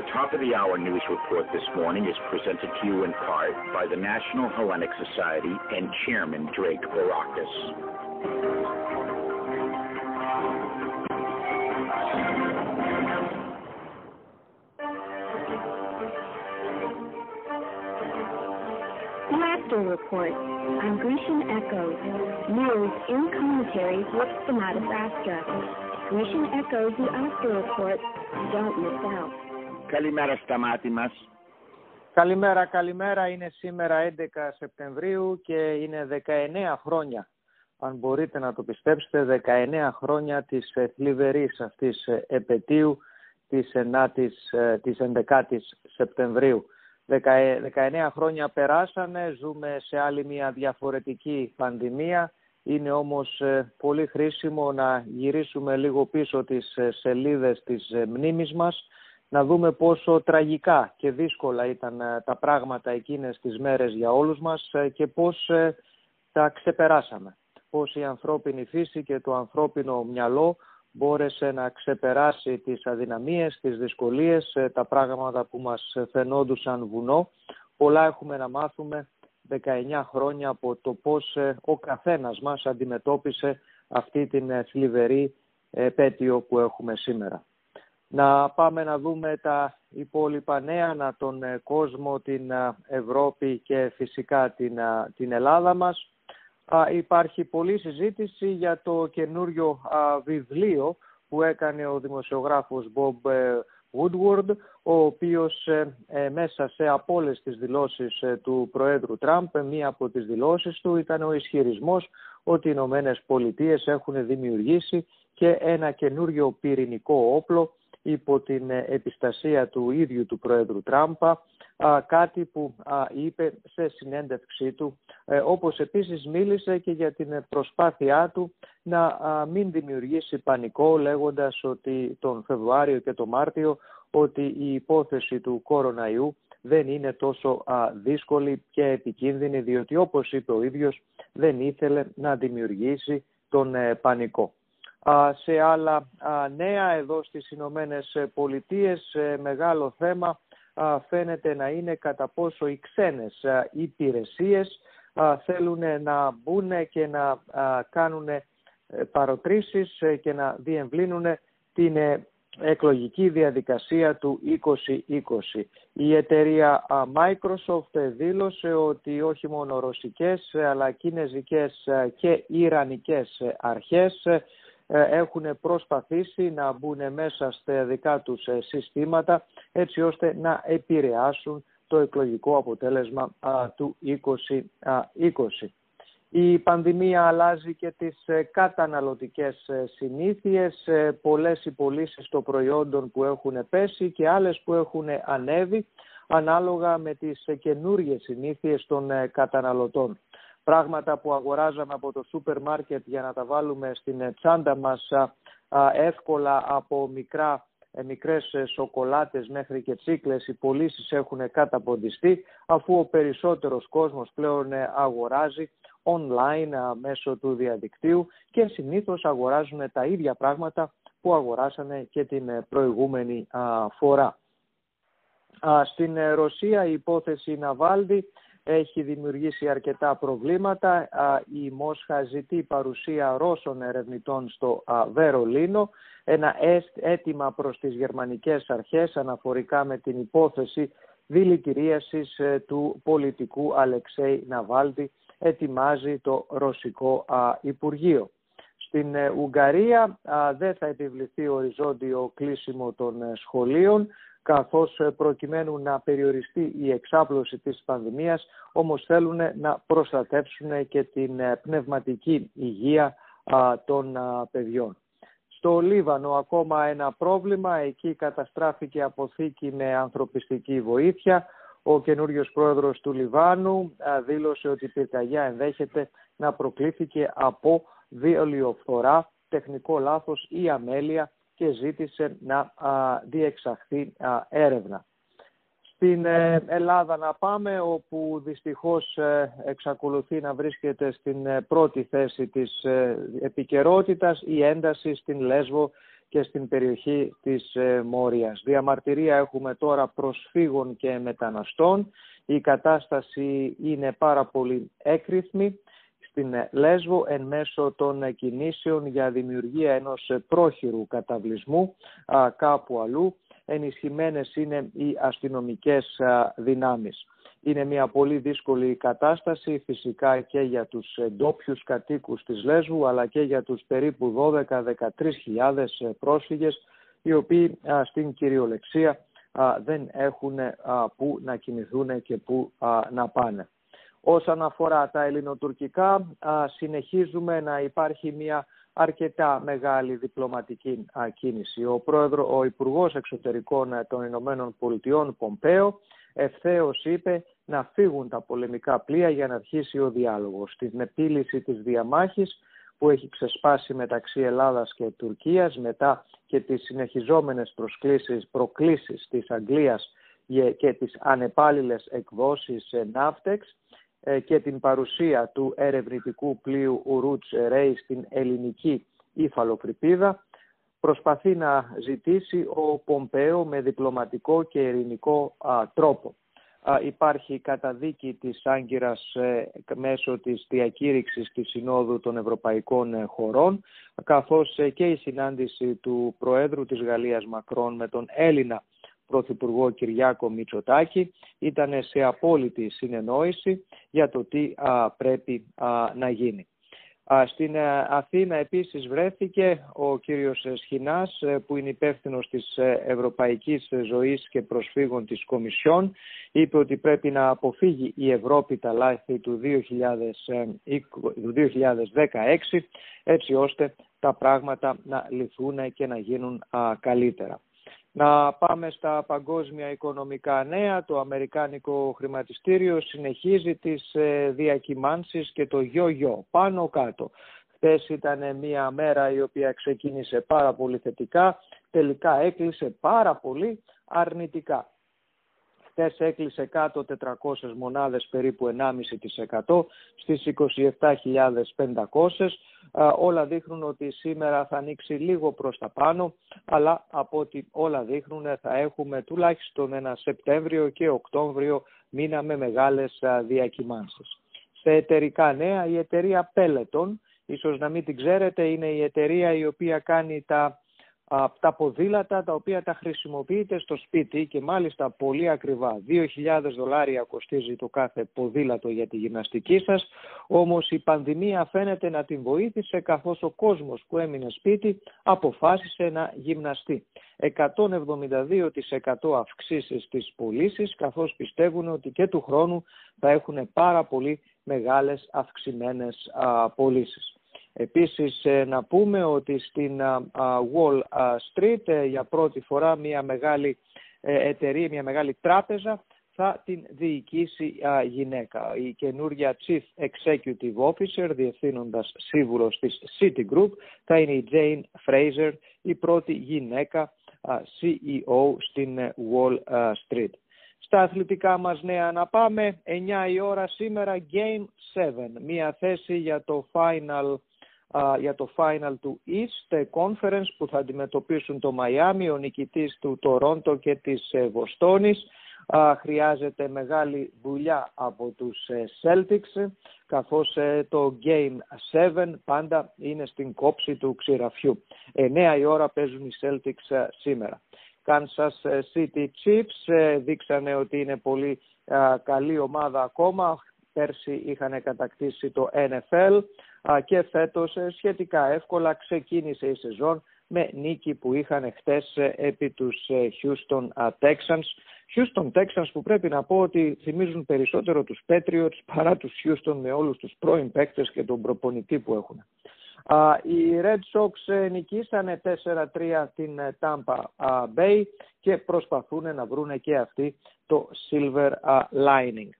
Our top of the hour news report this morning is presented to you in part by the National Hellenic Society and Chairman Drake Barakis. Laughter Report on Grecian Echoes. News in commentary with Stamata Astra. Grecian Echoes, the After Report. Don't miss out. Καλημέρα στα μάτι μας. Καλημέρα, καλημέρα. Είναι σήμερα 11 Σεπτεμβρίου και είναι 19 χρόνια. Αν μπορείτε να το πιστέψετε, 19 χρόνια της θλιβερής αυτής επαιτίου της 9ης, της 11ης Σεπτεμβρίου. 19 χρόνια περάσανε, ζούμε σε άλλη μια διαφορετική πανδημία. Είναι όμως ε, πολύ χρήσιμο να γυρίσουμε λίγο πίσω τις ε, σελίδες της ε, μνήμης μας, να δούμε πόσο τραγικά και δύσκολα ήταν τα πράγματα εκείνες τις μέρες για όλους μας και πώς τα ξεπεράσαμε. Πώς η ανθρώπινη φύση και το ανθρώπινο μυαλό μπόρεσε να ξεπεράσει τις αδυναμίες, τις δυσκολίες, ε, τα πράγματα που μας φαινόντουσαν βουνό. Πολλά έχουμε να μάθουμε 19 χρόνια από το πώς ε, ο καθένας μας αντιμετώπισε αυτή την ε, θλιβερή επέτειο που έχουμε σήμερα. Να πάμε να δούμε τα υπόλοιπα νέα, να τον κόσμο, την Ευρώπη και φυσικά την, την Ελλάδα μας. Υπάρχει πολλή συζήτηση για το καινούριο βιβλίο που έκανε ο δημοσιογράφος Bob ε, Woodward, ο οποίος ε, ε, μέσα σε από όλες τις δηλώσεις του Προέδρου Τραμπ, μία από τις δηλώσεις του ήταν ο ισχυρισμός ότι οι Ηνωμένες Πολιτείες έχουν δημιουργήσει και ένα καινούριο πυρηνικό όπλο υπό την επιστασία του ίδιου του Προέδρου Τράμπα, κάτι που είπε σε συνέντευξή του, ε, όπως επίσης μίλησε και για την προσπάθειά του να μην δημιουργήσει πανικό λέγοντας ότι τον Φεβρουάριο και τον Μάρτιο ότι η υπόθεση του κοροναϊού δεν είναι τόσο δύσκολη και επικίνδυνη διότι όπως είπε ο ίδιος δεν ήθελε να δημιουργήσει τον ε, πανικό. Σε άλλα νέα εδώ στις Ηνωμένες Πολιτείες μεγάλο θέμα φαίνεται να είναι κατά πόσο οι ξένες υπηρεσίες θέλουν να μπουν και να κάνουν ε, παροτρήσεις ε, και να διεμβλύνουν την ε, εκλογική διαδικασία του 2020. Η εταιρεία Microsoft δήλωσε ότι όχι μόνο ρωσικές αλλά κινέζικες και ιρανικές αρχές ε, έχουν προσπαθήσει να μπουν μέσα στα δικά τους ε, συστήματα έτσι ώστε να επηρεάσουν το εκλογικό αποτέλεσμα του 2020. Η πανδημία αλλάζει και τις ε, καταναλωτικές συνήθειες, πολλές οι πωλήσει των προϊόντων που έχουν πέσει και άλλες που έχουν ανέβει ανάλογα με τις καινούργιες συνήθειες των καταναλωτών πράγματα που αγοράζαμε από το σούπερ μάρκετ για να τα βάλουμε στην τσάντα μας εύκολα από μικρά ε, μικρές ε, σοκολάτες μέχρι και τσίκλες οι πωλήσεις έχουν καταποντιστεί αφού ο περισσότερος κόσμος πλέον ε, αγοράζει online μέσω του διαδικτύου και συνήθως αγοράζουν τα ίδια πράγματα που αγοράσανε και την προηγούμενη φορά. Στην Ρωσία η υπόθεση Ναβάλδη έχει δημιουργήσει αρκετά προβλήματα. Η Μόσχα ζητεί παρουσία Ρώσων ερευνητών στο Βερολίνο. Ένα αίτημα προς τις γερμανικές αρχές αναφορικά με την υπόθεση δηλητηρίασης ε, του πολιτικού Αλεξέη Ναβάλτη ετοιμάζει το Ρωσικό Υπουργείο. Στην ε, Ουγγαρία δεν θα επιβληθεί οριζόντιο κλείσιμο των ε, σχολείων καθώς ε, προκειμένου να περιοριστεί η εξάπλωση της πανδημίας, όμως θέλουν να προστατεύσουν και την ε, πνευματική υγεία των παιδιών. Στο Λίβανο ακόμα ένα πρόβλημα, εκεί καταστράφηκε αποθήκη με ανθρωπιστική βοήθεια. Ο καινούριος πρόεδρος του Λιβάνου δήλωσε ότι η πυρκαγιά ενδέχεται να προκλήθηκε από βιολιοφθορά, τεχνικό λάθος ή αμέλεια και ζήτησε να διεξαχθεί έρευνα. Στην ε, Ελλάδα να πάμε, όπου δυστυχώς ε, εξακολουθεί να βρίσκεται στην ε, πρώτη θέση της επικαιρότητας η ένταση στην Λέσβο και στην περιοχή της Μόριας. Διαμαρτυρία έχουμε τώρα προσφύγων και μεταναστών. Η κατάσταση είναι πάρα πολύ έκρηθμη στην Λέσβο εν μέσω των κινήσεων για δημιουργία ενός πρόχειρου καταβλισμού κάπου αλλού. Ενισχυμένες είναι οι αστυνομικές δυνάμεις. Είναι μια πολύ δύσκολη κατάσταση φυσικά και για τους ντόπιου κατοίκους της Λέσβου αλλά και για τους περίπου 12-13 πρόσφυγες οι οποίοι στην κυριολεξία δεν έχουν που να κινηθούν και που να πάνε. Όσον αφορά τα ελληνοτουρκικά, συνεχίζουμε να υπάρχει μια αρκετά μεγάλη διπλωματική κίνηση. Ο, πρόεδρο, ο Υπουργός Εξωτερικών των Ηνωμένων Πολιτειών, Πομπέο, ευθέως είπε να φύγουν τα πολεμικά πλοία για να αρχίσει ο διάλογος. Στην επίλυση της διαμάχης που έχει ξεσπάσει μεταξύ Ελλάδας και Τουρκίας μετά και τις συνεχιζόμενες προσκλήσεις, προκλήσεις της Αγγλίας και τις ανεπάλληλες εκδόσεις Ναύτεξ ε, και την παρουσία του ερευνητικού πλοίου Ουρούτς Ρέι στην ελληνική υφαλοκρηπίδα προσπαθεί να ζητήσει ο Πομπέο με διπλωματικό και ειρηνικό τρόπο. Υπάρχει καταδίκη της Άγκυρας ε, μέσω της διακήρυξης της Συνόδου των Ευρωπαϊκών ε, Χωρών καθώς και η συνάντηση του Προέδρου της Γαλλίας Μακρόν με τον Έλληνα Πρωθυπουργό Κυριάκο Μητσοτάκη ήταν σε απόλυτη συνεννόηση για το τι πρέπει να γίνει. Στην ε, Αθήνα επίσης βρέθηκε ο κύριος Σχοινάς ε, που είναι υπεύθυνος της ε, Ευρωπαϊκής Ζωής και Προσφύγων της Κομισιόν. Είπε ότι πρέπει να αποφύγει η Ευρώπη τα λάθη του 2016 έτσι ώστε τα πράγματα να λυθούν και να γίνουν καλύτερα. Να πάμε στα παγκόσμια οικονομικά νέα. Το Αμερικάνικο χρηματιστήριο συνεχίζει τις ε, διακυμάνσεις και το γιο-γιο, πάνω κάτω. Χθες ήταν μια μέρα η οποία ξεκίνησε πάρα πολύ θετικά, τελικά έκλεισε πάρα πολύ αρνητικά. Χθες έκλεισε κάτω 400 μονάδες, περίπου 1,5% στις 27.500. Όλα δείχνουν ότι σήμερα θα ανοίξει λίγο προς τα πάνω, αλλά από ό,τι όλα δείχνουν θα έχουμε τουλάχιστον ένα Σεπτέμβριο και Οκτώβριο μήνα με μεγάλες διακυμάνσεις. Σε εταιρικά νέα, η εταιρεία Peloton, ίσως να μην την ξέρετε, είναι η εταιρεία η οποία κάνει τα τα ποδήλατα τα οποία τα χρησιμοποιείτε στο σπίτι και μάλιστα πολύ ακριβά. 2.000 δολάρια κοστίζει το κάθε ποδήλατο για τη γυμναστική σας, όμως η πανδημία φαίνεται να την βοήθησε καθώς ο κόσμος που έμεινε σπίτι αποφάσισε να γυμναστεί. 172% αυξήσεις στις πωλήσεις, καθώς πιστεύουν ότι και του χρόνου θα έχουν πάρα πολύ μεγάλες αυξημένες πωλήσεις. Επίσης ε, να πούμε ότι στην Wall Street ε, για πρώτη φορά μια μεγάλη ε, εταιρεία, μια μεγάλη τράπεζα θα την διοικήσει γυναίκα. Η καινούργια Chief Executive Officer, διευθύνοντας σύμβουλος της Citigroup, θα είναι η Jane Fraser, η πρώτη γυναίκα CEO στην Wall Street. Στα αθλητικά μας νέα να πάμε, 9 η ώρα σήμερα Game 7, μια θέση για το Final για το final του East Conference που θα αντιμετωπίσουν το Μαϊάμι, ο νικητής του Τορόντο και της ε, Βοστόνης. Χρειάζεται μεγάλη δουλειά από τους ε, Celtics καθώς ε, το Game 7 πάντα είναι στην κόψη του ξηραφιού. 9 η ώρα παίζουν οι Celtics σήμερα. Kansas City Chiefs δείξανε ότι είναι πολύ καλή ομάδα ακόμα. Πέρσι είχαν κατακτήσει το NFL και φέτος ε, σχετικά εύκολα ξεκίνησε η σεζόν με νίκη που είχαν χτες ε, επί τους ε, Houston Texans. Houston Texans που πρέπει να πω ότι θυμίζουν περισσότερο τους Patriots παρά τους Houston με όλους τους πρώην παίκτες και τον προπονητή που έχουν. Οι Red Sox νικήσανε 4-3 την Tampa Bay και προσπαθούν να βρούνε και αυτοί το Silver Lining.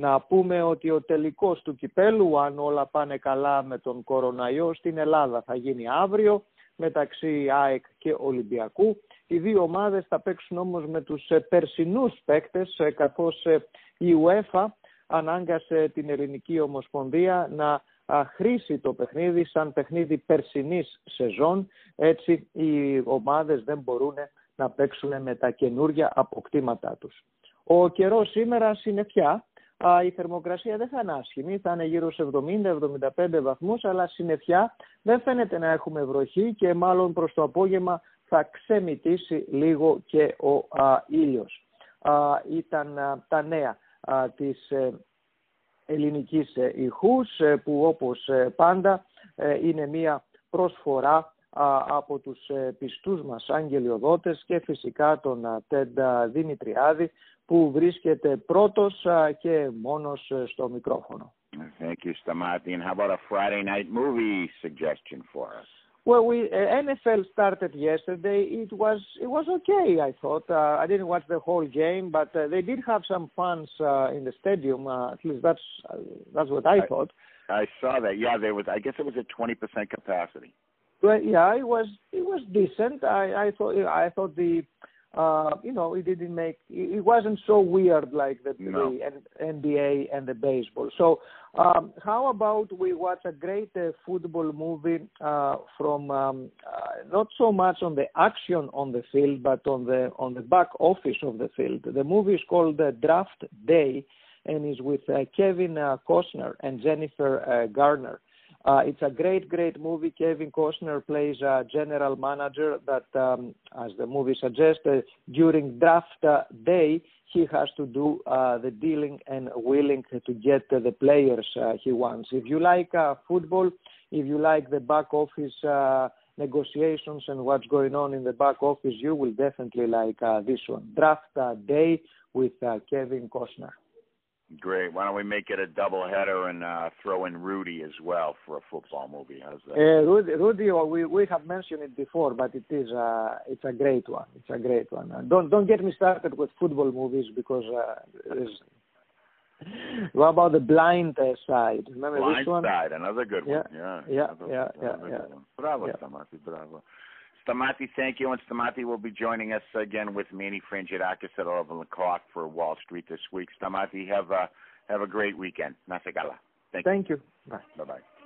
Να πούμε ότι ο τελικός του κυπέλου, αν όλα πάνε καλά με τον κοροναϊό, στην Ελλάδα θα γίνει αύριο μεταξύ ΑΕΚ και Ολυμπιακού. Οι δύο ομάδες θα παίξουν όμως με τους ε, περσινούς παίκτες, ε, καθώς ε, η UEFA ανάγκασε την Ελληνική Ομοσπονδία να χρήση το παιχνίδι σαν παιχνίδι περσινής σεζόν, έτσι οι ομάδες δεν μπορούν να παίξουν με τα καινούργια αποκτήματά τους. Ο καιρός σήμερα συννεφιά, η θερμοκρασία δεν θα είναι άσχημη, θα είναι γύρω σε 70-75 βαθμούς, αλλά συννεφιά δεν φαίνεται να έχουμε βροχή και μάλλον προς το απόγευμα θα ξεμητήσει λίγο και ο α, ήλιος. ήταν τα νέα α, της ε, ελληνικής ε, ηχούς ε, που όπως πάντα είναι μία προσφορά από τους πιστούς μας αγγελιοδότες και φυσικά τον Τέντα Δημητριάδη που βρίσκεται πρώτος και μόνος στο μικρόφωνο. Thank you, Stamati. And how about a Friday night movie suggestion for us? Well, we uh, NFL started yesterday. It was it was okay. I thought uh, I didn't watch the whole game, but uh, they did have some fans uh, in the stadium. Uh, at least that's uh, that's what I, I thought. I saw that. Yeah, there was. I guess it was at twenty percent capacity. Well, yeah, it was it was decent. I I thought I thought the uh, you know, it didn't make it wasn't so weird like the, no. the NBA and the baseball. So, um, how about we watch a great uh, football movie uh, from um, uh, not so much on the action on the field, but on the on the back office of the field. The movie is called uh, Draft Day, and is with uh, Kevin uh, Costner and Jennifer uh, Garner. Uh, it's a great, great movie. Kevin Costner plays a general manager that, um, as the movie suggests, uh, during draft uh, day, he has to do uh, the dealing and willing to get the players uh, he wants. If you like uh, football, if you like the back office uh, negotiations and what's going on in the back office, you will definitely like uh, this one. Draft day with uh, Kevin Costner. Great. Why don't we make it a double header and uh, throw in Rudy as well for a football movie? How's that? Uh, Rudy, Rudy, we we have mentioned it before, but it is uh, it's a great one. It's a great one. Uh, don't don't get me started with football movies because uh, what about the blind uh, side? Remember blind this one? Blind side, another good one. Yeah, yeah, another, yeah, another yeah, One. Bravo, yeah. Bravo. Stamati, thank you. And Stamati will be joining us again with Manny Frangidakis at 11 o'clock for Wall Street this week. Stamati, have a, have a great weekend. Nasagala. Thank, you. Thank you. you. Bye. Bye-bye.